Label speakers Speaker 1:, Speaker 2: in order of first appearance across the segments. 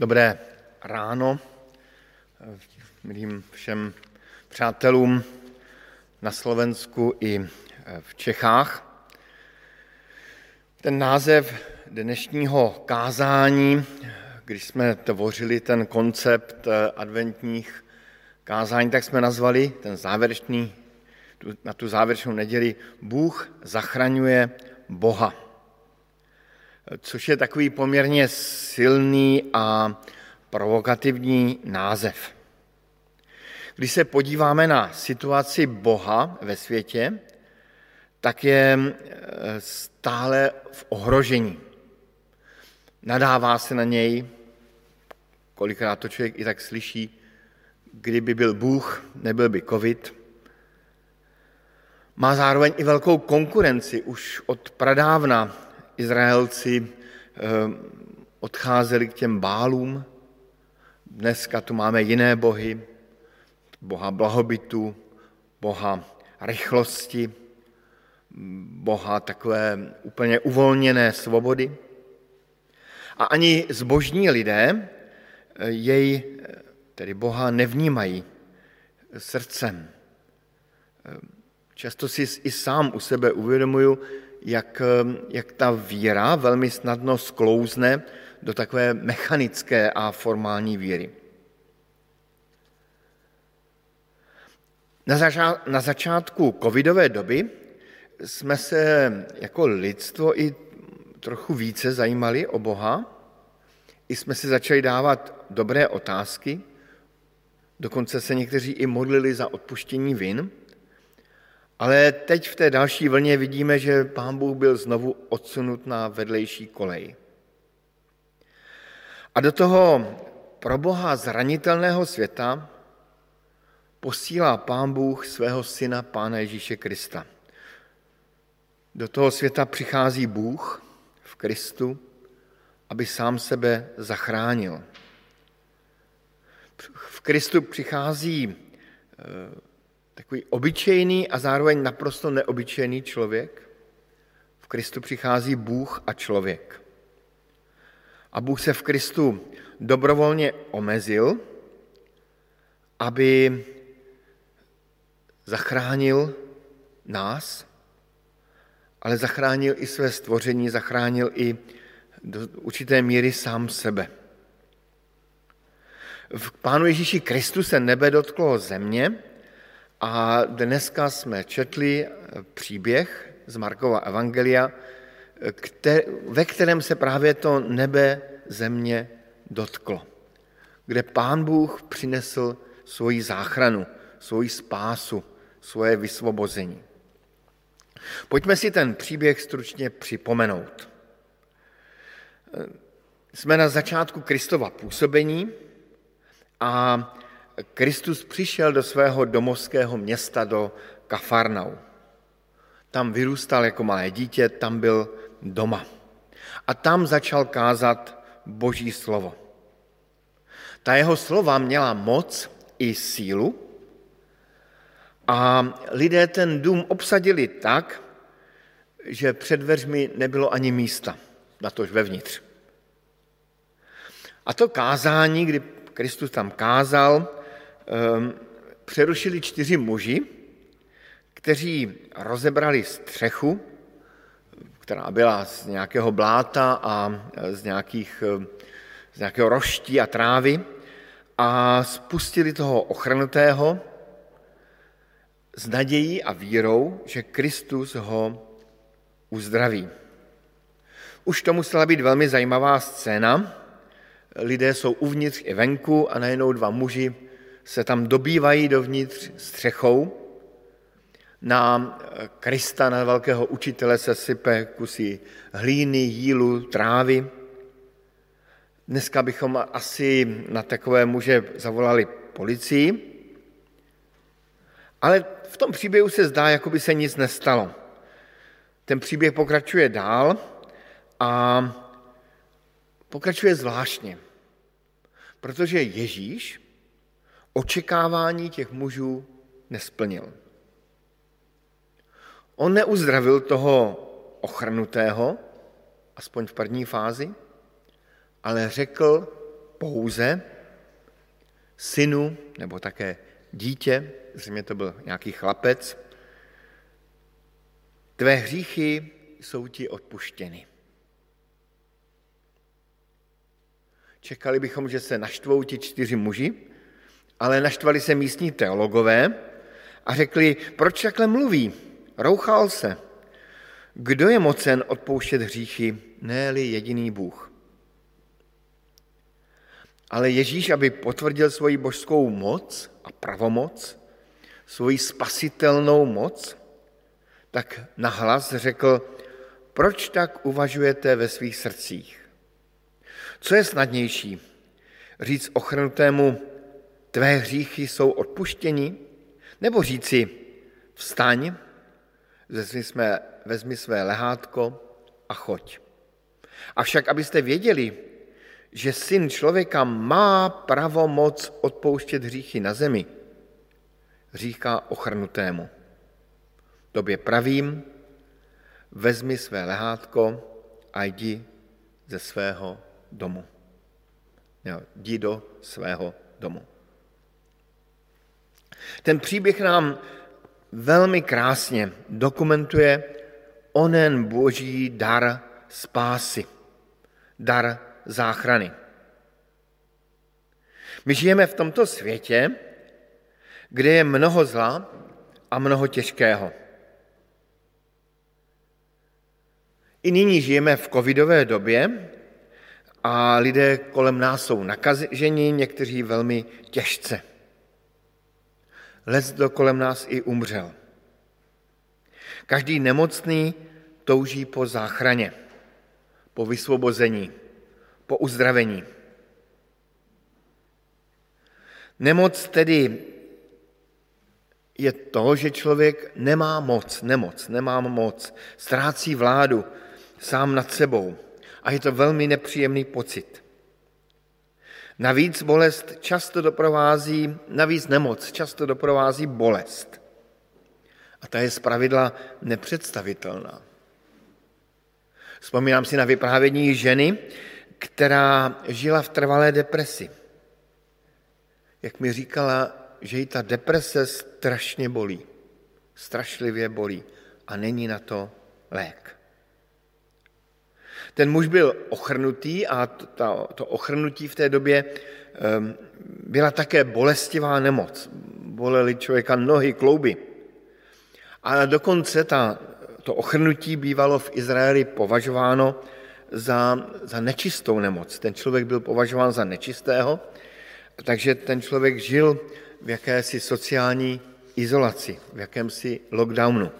Speaker 1: Dobré ráno milým všem přátelům na Slovensku i v Čechách. Ten název dnešního kázání, když jsme tvořili ten koncept adventních kázání, tak jsme nazvali ten závěrečný, na tu závěrečnou neděli Bůh zachraňuje Boha což je takový poměrně silný a provokativní název. Když se podíváme na situaci Boha ve světě, tak je e, stále v ohrožení. Nadává se na něj, kolikrát to člověk i tak slyší, kdyby byl Bůh, nebyl by covid. Má zároveň i velkou konkurenci už od pradávna Izraelci eh, odcházeli k těm bálům. Dneska tu máme jiné bohy, boha blahobytu, boha rychlosti, boha takové úplně uvolněné svobody. A ani zbožní lidé eh, jej, tedy Boha, nevnímají srdcem. Eh, často si i sám u sebe uvědomuju, jak, eh, jak ta víra velmi snadno sklouzne do takové mechanické a formální víry. Na, zača- na začátku covidové doby jsme se jako lidstvo i trochu více zajímali o Boha, i jsme si začali dávat dobré otázky, dokonce se někteří i modlili za odpuštění vin. Ale teď v té další vlně vidíme, že pán Bůh byl znovu odsunut na vedlejší kolej. A do toho pro Boha zranitelného světa posílá pán Bůh svého syna, pána Ježíše Krista. Do toho světa přichází Bůh v Kristu, aby sám sebe zachránil. V Kristu přichází eh, takový obyčejný a zároveň naprosto neobyčejný člověk. V Kristu přichází Bůh a člověk. A Bůh se v Kristu dobrovolně omezil, aby zachránil nás, ale zachránil i své stvoření, zachránil i do určité míry sám sebe. V Pánu Ježíši Kristu se nebe dotklo země, a dneska jsme četli příběh z Markova Evangelia, ve kterém se právě to nebe země dotklo, kde pán Bůh přinesl svoji záchranu, svoji spásu, svoje vysvobození. Pojďme si ten příběh stručně připomenout. Jsme na začátku Kristova působení a Kristus přišel do svého domovského města, do Kafarnau. Tam vyrůstal jako malé dítě, tam byl doma. A tam začal kázat Boží slovo. Ta jeho slova měla moc i sílu a lidé ten dům obsadili tak, že před dveřmi nebylo ani místa, na tož vevnitř. A to kázání, kdy Kristus tam kázal, přerušili čtyři muži, kteří rozebrali střechu, která byla z nějakého bláta a z, nějakých, z nějakého roští a trávy a spustili toho ochrnutého s nadějí a vírou, že Kristus ho uzdraví. Už to musela být velmi zajímavá scéna. Lidé jsou uvnitř i venku a najednou dva muži se tam dobývají dovnitř střechou. Na Krista, na velkého učitele, se sype kusy hlíny, jílu, trávy. Dneska bychom asi na takové muže zavolali policii, ale v tom příběhu se zdá, jako by se nic nestalo. Ten příběh pokračuje dál a pokračuje zvláštně, protože Ježíš očekávání těch mužů nesplnil. On neuzdravil toho ochrnutého, aspoň v první fázi, ale řekl pouze synu, nebo také dítě, zřejmě to byl nějaký chlapec, tvé hříchy jsou ti odpuštěny. Čekali bychom, že se naštvou ti čtyři muži, ale naštvali se místní teologové a řekli, proč takhle mluví? Rouchal se. Kdo je mocen odpouštět hříchy, ne jediný Bůh? Ale Ježíš, aby potvrdil svoji božskou moc a pravomoc, svoji spasitelnou moc, tak nahlas řekl, proč tak uvažujete ve svých srdcích? Co je snadnější? Říct ochrnutému, tvé hříchy jsou odpuštěni? Nebo říci, vstaň, vezmi své, vezmi své lehátko a choď. Avšak, abyste věděli, že syn člověka má pravomoc odpouštět hříchy na zemi, říká ochrnutému. Tobě pravím, vezmi své lehátko a jdi ze svého domu. Jdi do svého domu. Ten příběh nám velmi krásně dokumentuje onen boží dar spásy, dar záchrany. My žijeme v tomto světě, kde je mnoho zla a mnoho těžkého. I nyní žijeme v covidové době a lidé kolem nás jsou nakaženi, někteří velmi těžce. Lec do kolem nás i umřel. Každý nemocný touží po záchraně, po vysvobození, po uzdravení. Nemoc tedy je to, že člověk nemá moc, nemoc, nemá moc, ztrácí vládu sám nad sebou a je to velmi nepříjemný pocit. Navíc bolest často doprovází, navíc nemoc často doprovází bolest. A ta je zpravidla nepředstavitelná. Vzpomínám si na vyprávění ženy, která žila v trvalé depresi. Jak mi říkala, že ji ta deprese strašně bolí. Strašlivě bolí. A není na to lék. Ten muž byl ochrnutý a to, to ochrnutí v té době ehm, byla také bolestivá nemoc. Bolely člověka nohy, klouby. A dokonce ta, to ochrnutí bývalo v Izraeli považováno za, za nečistou nemoc. Ten člověk byl považován za nečistého, takže ten člověk žil v jakési sociální izolaci, v jakémsi lockdownu.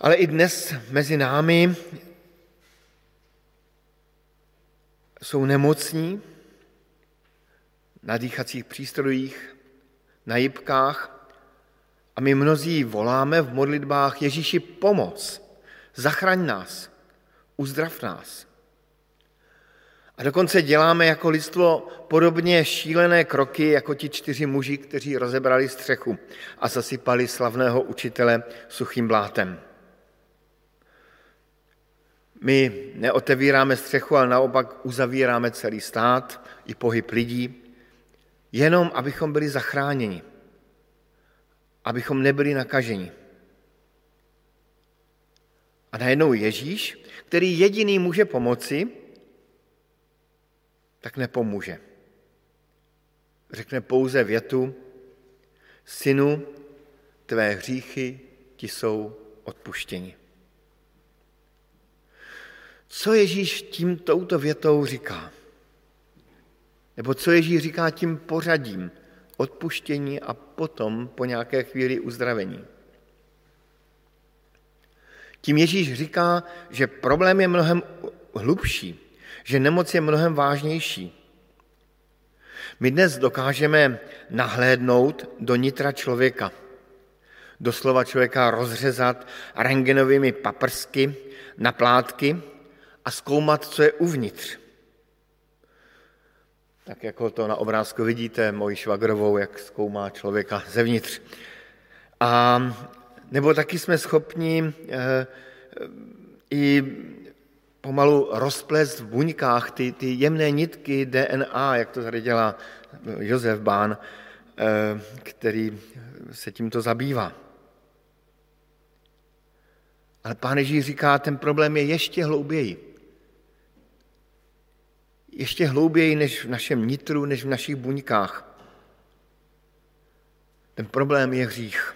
Speaker 1: Ale i dnes mezi námi jsou nemocní na dýchacích přístrojích, na jibkách a my mnozí voláme v modlitbách Ježíši pomoc, zachraň nás, uzdrav nás. A dokonce děláme jako lidstvo podobně šílené kroky jako ti čtyři muži, kteří rozebrali střechu a zasypali slavného učitele suchým blátem. My neotevíráme střechu, ale naopak uzavíráme celý stát i pohyb lidí, jenom abychom byli zachráněni, abychom nebyli nakaženi. A najednou Ježíš, který jediný může pomoci, tak nepomůže. Řekne pouze větu, synu, tvé hříchy ti jsou odpuštěni. Co Ježíš tím touto větou říká? Nebo co Ježíš říká tím pořadím? Odpuštění a potom po nějaké chvíli uzdravení. Tím Ježíš říká, že problém je mnohem hlubší, že nemoc je mnohem vážnější. My dnes dokážeme nahlédnout do nitra člověka, doslova člověka rozřezat rengenovými paprsky na plátky a zkoumat, co je uvnitř. Tak jako to na obrázku vidíte, moji švagrovou, jak zkoumá člověka zevnitř. A nebo taky jsme schopni e, i pomalu rozplést v buňkách ty, ty jemné nitky DNA, jak to tady dělá Josef Bán, eh, který se tímto zabývá. Ale pán Ježíš říká, ten problém je ještě hlouběji. Ještě hlouběji než v našem nitru, než v našich buňkách. Ten problém je hřích.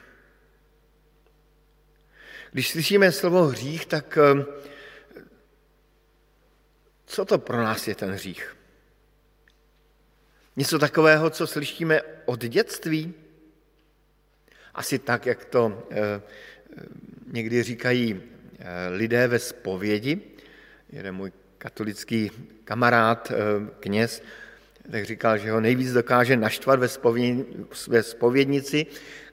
Speaker 1: Když slyšíme slovo hřích, tak eh, co to pro nás je ten hřích? Něco takového, co slyšíme od dětství? Asi tak, jak to eh, někdy říkají eh, lidé ve spovědi. Jeden můj katolický kamarád, kněz, tak říkal, že ho nejvíc dokáže naštvat ve, spovědnici,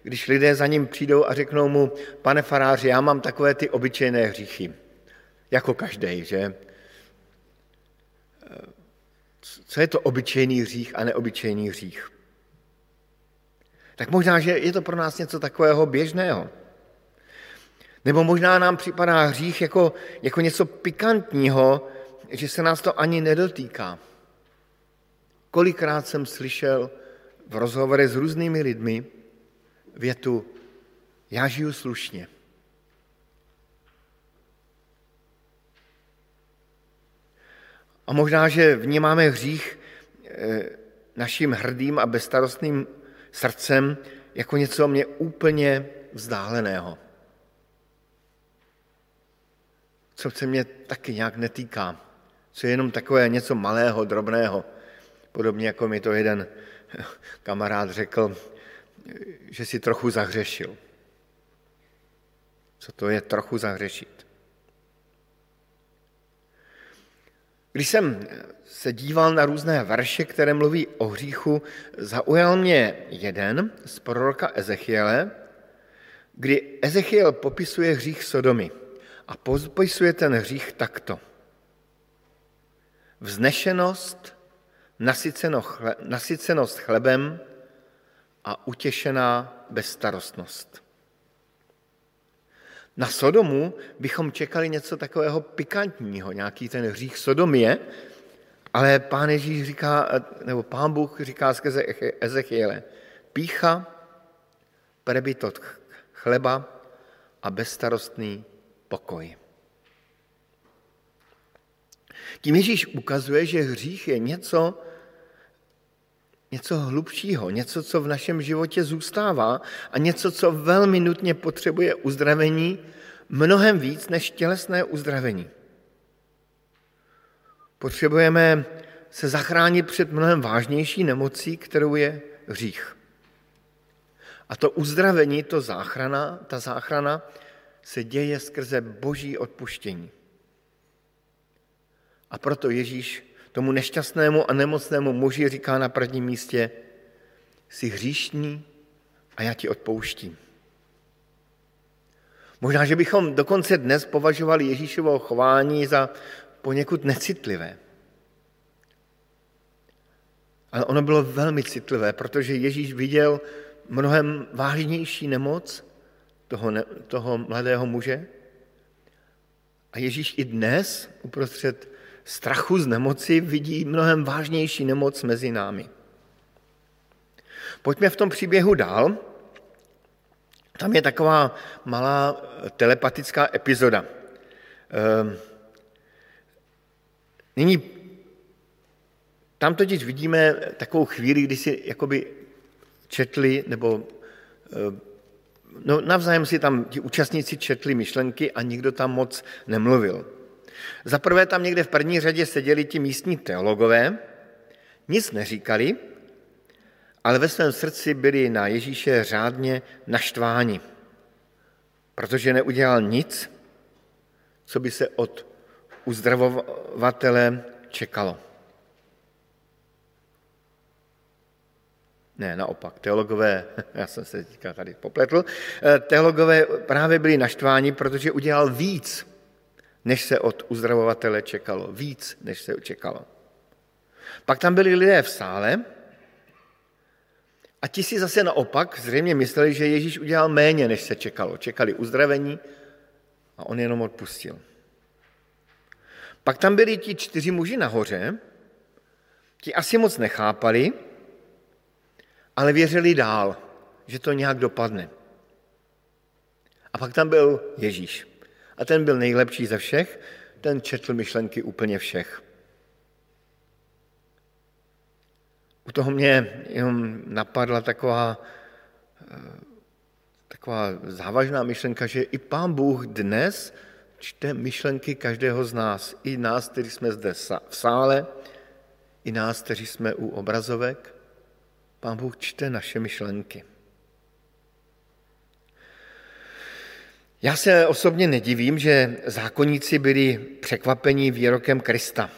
Speaker 1: když lidé za ním přijdou a řeknou mu, pane faráři, já mám takové ty obyčejné hříchy, jako každý, že? Co je to obyčejný hřích a neobyčejný hřích? Tak možná, že je to pro nás něco takového běžného. Nebo možná nám připadá hřích jako, jako něco pikantního, že se nás to ani nedotýká. Kolikrát jsem slyšel v rozhovore s různými lidmi větu já žiju slušně. A možná, že vnímáme hřích eh, naším hrdým a bezstarostným srdcem jako něco mě úplně vzdáleného. Co se mě taky nějak netýká. Co je jenom takové něco malého, drobného. Podobně jako mi to jeden kamarád řekl, že si trochu zahřešil. Co to je trochu zahřešit? Když jsem se díval na různé verše, které mluví o hříchu, zaujal mě jeden z proroka Ezechiele, kdy Ezechiel popisuje hřích Sodomy a popisuje ten hřích takto. Vznešenost, nasycenost chlebem a utěšená bezstarostnost. Na Sodomu bychom čekali něco takového pikantního, nějaký ten hřích Sodomie, ale pán Ježíš říká, nebo pán Bůh říká skrze Ezechiele, pícha, prebytot chleba a bezstarostný pokoj. Tím Ježíš ukazuje, že hřích je něco, něco hlubšího, něco, co v našem životě zůstává a něco, co velmi nutně potřebuje uzdravení, mnohem víc než tělesné uzdravení. Potřebujeme se zachránit před mnohem vážnější nemocí, kterou je hřích. A to uzdravení, to záchrana, ta záchrana se děje skrze boží odpuštění. A proto Ježíš tomu nešťastnému a nemocnému muži říká na prvním místě, jsi hříšní a já ti odpouštím. Možná, že bychom dokonce dnes považovali Ježíšovo chování za poněkud necitlivé. Ale ono bylo velmi citlivé, protože Ježíš viděl mnohem vážnější nemoc toho, ne, toho mladého muže. A Ježíš i dnes uprostřed strachu z nemoci vidí mnohem vážnější nemoc mezi námi. Pojďme v tom příběhu dál. Tam je taková malá telepatická epizoda. Ehm, nyní tam totiž vidíme takovou chvíli, kdy si jakoby četli, nebo ehm, no, navzájem si tam ti účastníci četli myšlenky a nikdo tam moc nemluvil. Za prvé tam někde v první řadě seděli ti místní teologové, nic neříkali, ale ve svém srdci byli na Ježíše řádně naštváni, protože neudělal nic, co by se od uzdravovatele čekalo. Ne, naopak, teologové, já jsem se teďka tady popletl, eh, teologové právě byli naštváni, protože udělal víc, než se od uzdravovatele čekalo. Víc, než se čekalo. Pak tam byli lidé v sále a ti si zase naopak zřejmě mysleli, že Ježíš udělal méně, než se čekalo. Čekali uzdravení a on jenom odpustil. Pak tam byli ti čtyři muži nahoře, ti asi moc nechápali, ale věřili dál, že to nějak dopadne. A pak tam byl Ježíš. A ten byl nejlepší ze všech, ten četl myšlenky úplně všech. U toho mě jenom napadla taková, eh, taková závažná myšlenka, že i pán Bůh dnes čte myšlenky každého z nás. I nás, kteří jsme zde v sále, i nás, kteří jsme u obrazovek. Pán Bůh čte naše myšlenky. Já se osobně nedivím, že zákonníci byli překvapení výrokem Krista.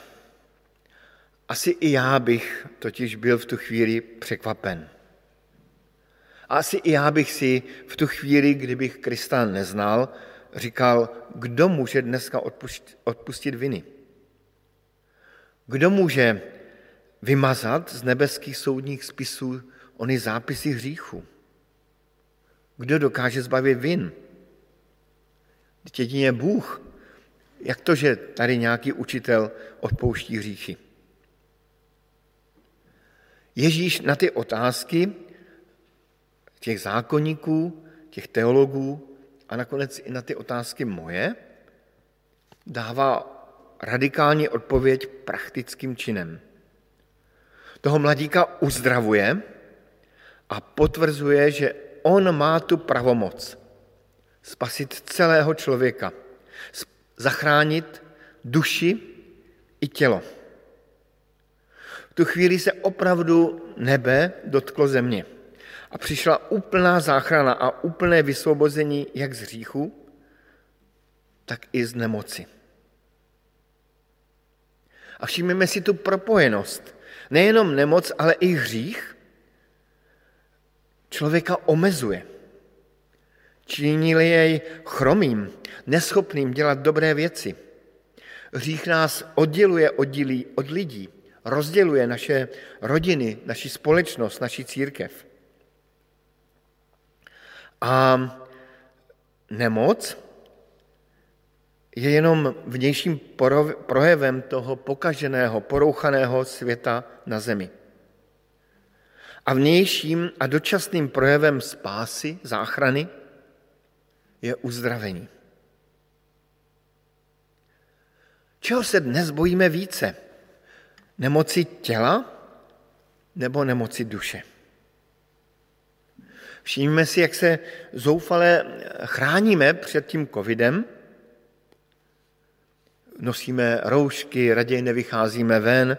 Speaker 1: Asi i já bych totiž byl v tu chvíli překvapen. A asi i já bych si v tu chvíli, kdybych Krista neznal, říkal, kdo může dneska odpustit viny? Kdo může vymazat z nebeských soudních spisů ony zápisy hříchu? Kdo dokáže zbavit vin? Jedině Bůh. Jak to, že tady nějaký učitel odpouští hříchy? Ježíš na ty otázky těch zákonníků, těch teologů a nakonec i na ty otázky moje dává radikální odpověď praktickým činem. Toho mladíka uzdravuje a potvrzuje, že on má tu pravomoc spasit celého člověka, zachránit duši i tělo. V tu chvíli se opravdu nebe dotklo země a přišla úplná záchrana a úplné vysvobození jak z hříchu, tak i z nemoci. A všimněme si tu propojenost. Nejenom nemoc, ale i hřích člověka omezuje. Činili jej chromým, neschopným dělat dobré věci. Hřích nás odděluje od lidí, rozděluje naše rodiny, naši společnost, naši církev. A nemoc je jenom vnějším projevem toho pokaženého, porouchaného světa na zemi. A vnějším a dočasným projevem spásy, záchrany, je uzdravení. Čeho se dnes bojíme více? Nemoci těla nebo nemoci duše? Všimněme si, jak se zoufale chráníme před tím covidem. Nosíme roušky, raději nevycházíme ven.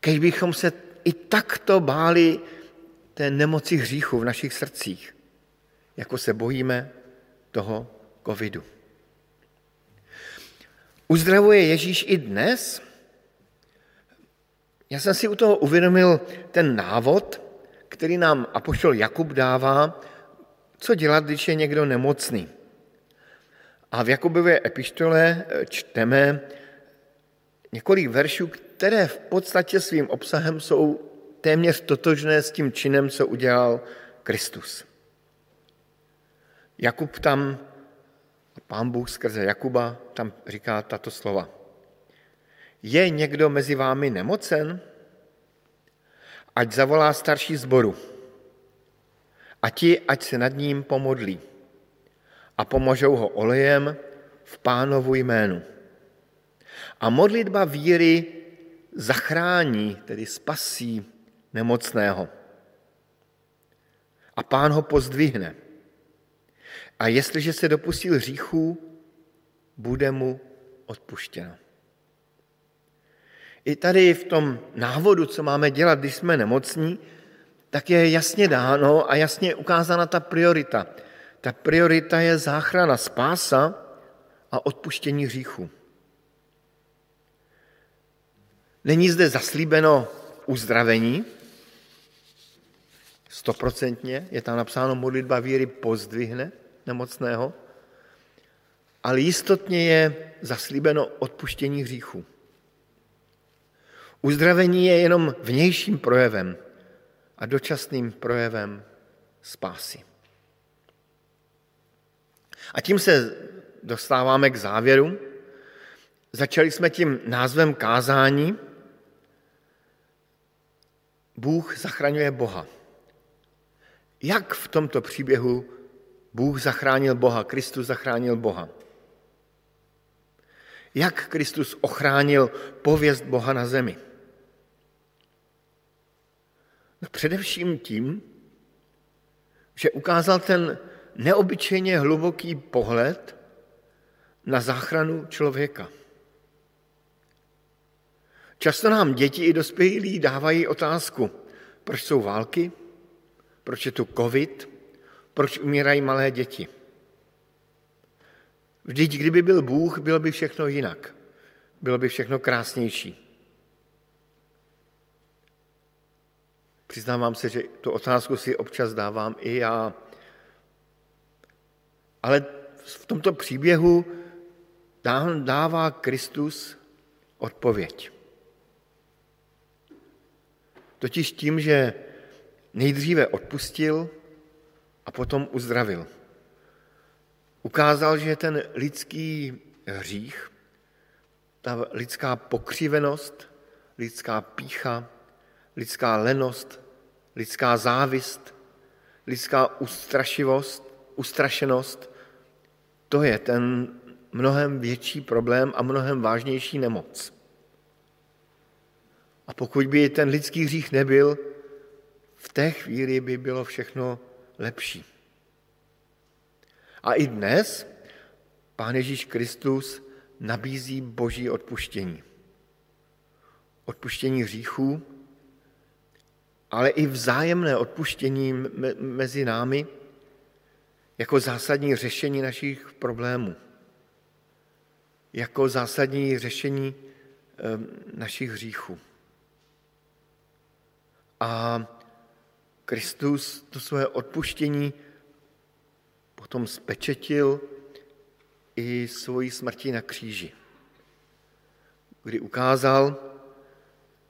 Speaker 1: Když bychom se i takto báli té nemoci hříchu v našich srdcích, jako se bojíme toho covidu. Uzdravuje Ježíš i dnes? Já jsem si u toho uvědomil ten návod, který nám apoštol Jakub dává, co dělat, když je někdo nemocný. A v Jakubově epištole eh, čteme několik veršů, které v podstatě svým obsahem jsou téměř totožné s tím činem, co udělal Kristus. Jakub tam, pán Bůh skrze Jakuba, tam říká tato slova. Je někdo mezi vámi nemocen? ať zavolá starší zboru a ti, ať se nad ním pomodlí a pomožou ho olejem v pánovu jménu. A modlitba víry zachrání, tedy spasí nemocného. A pán ho pozdvihne. A jestliže se dopustil hříchů, bude mu odpuštěno. I tady v tom návodu, co máme dělat, když jsme nemocní, tak je jasně dáno a jasně ukázána ta priorita. Ta priorita je záchrana, spása a odpuštění hříchu. Není zde zaslíbeno uzdravení, stoprocentně, je tam napsáno modlitba víry pozdvihne nemocného, ale jistotně je zaslíbeno odpuštění hříchu. Uzdravení je jenom vnějším projevem a dočasným projevem spásy. A tím se dostáváme k závěru. Začali jsme tím názvem kázání. Bůh zachraňuje Boha. Jak v tomto příběhu Bůh zachránil Boha, Kristus zachránil Boha? Jak Kristus ochránil pověst Boha na zemi? No především tím, že ukázal ten neobyčejně hluboký pohled na záchranu člověka. Často nám děti i dospělí dávají otázku, proč jsou války, proč je tu covid, proč umírají malé děti. Vždyť kdyby byl Bůh, bylo by všechno jinak. Bylo by všechno krásnější. Přiznávám se, že tu otázku si občas dávám i já. Ale v tomto příběhu dává Kristus odpověď. Totiž tím, že nejdříve odpustil a potom uzdravil. Ukázal, že ten lidský hřích, ta lidská pokřivenost, lidská pícha, lidská lenost, lidská závist, lidská ustrašivost, ustrašenost, to je ten mnohem větší problém a mnohem vážnější nemoc. A pokud by ten lidský hřích nebyl, v té chvíli by bylo všechno lepší. A i dnes Pán Ježíš Kristus nabízí boží odpuštění. Odpuštění hříchů, ale i vzájemné odpuštění mezi námi jako zásadní řešení našich problémů, jako zásadní řešení našich hříchů. A Kristus to svoje odpuštění potom spečetil i svojí smrtí na kříži, kdy ukázal,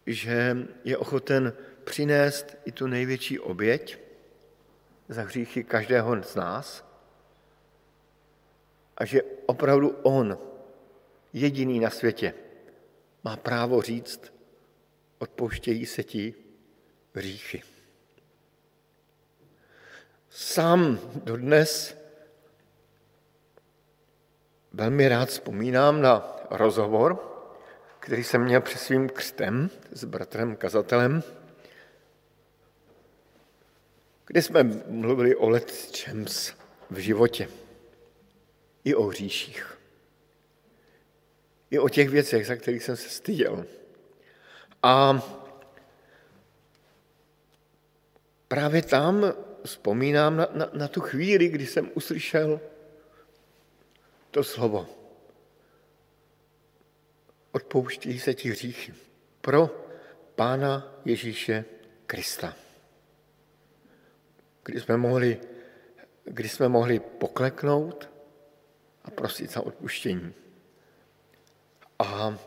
Speaker 1: že je ochoten přinést i tu největší oběť za hříchy každého z nás a že opravdu on, jediný na světě, má právo říct, odpouštějí se ti hříchy. Sám dodnes velmi rád vzpomínám na rozhovor, který jsem měl před svým křtem s bratrem kazatelem, kde jsme mluvili o let čems v životě. I o hříších. I o těch věcech, za kterých jsem se styděl. A právě tam vzpomínám na, na, na tu chvíli, kdy jsem uslyšel to slovo. Odpouští se ti hříchy pro Pána Ježíše Krista. Kdy jsme mohli, kdy jsme mohli pokleknout a prosit za odpuštění. A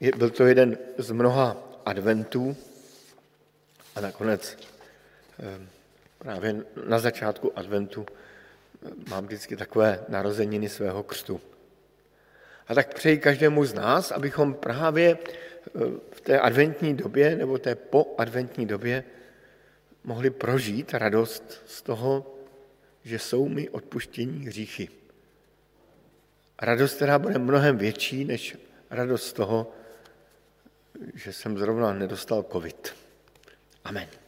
Speaker 1: je, byl to jeden z mnoha adventů a nakonec eh, právě na začátku adventu mám vždycky takové narozeniny svého křtu. A tak přeji každému z nás, abychom právě eh, v té adventní době nebo té poadventní době mohli prožít radost z toho, že jsou mi odpuštění hříchy. Radost, která bude mnohem větší než radost toho, že jsem zrovna nedostal covid. Amen.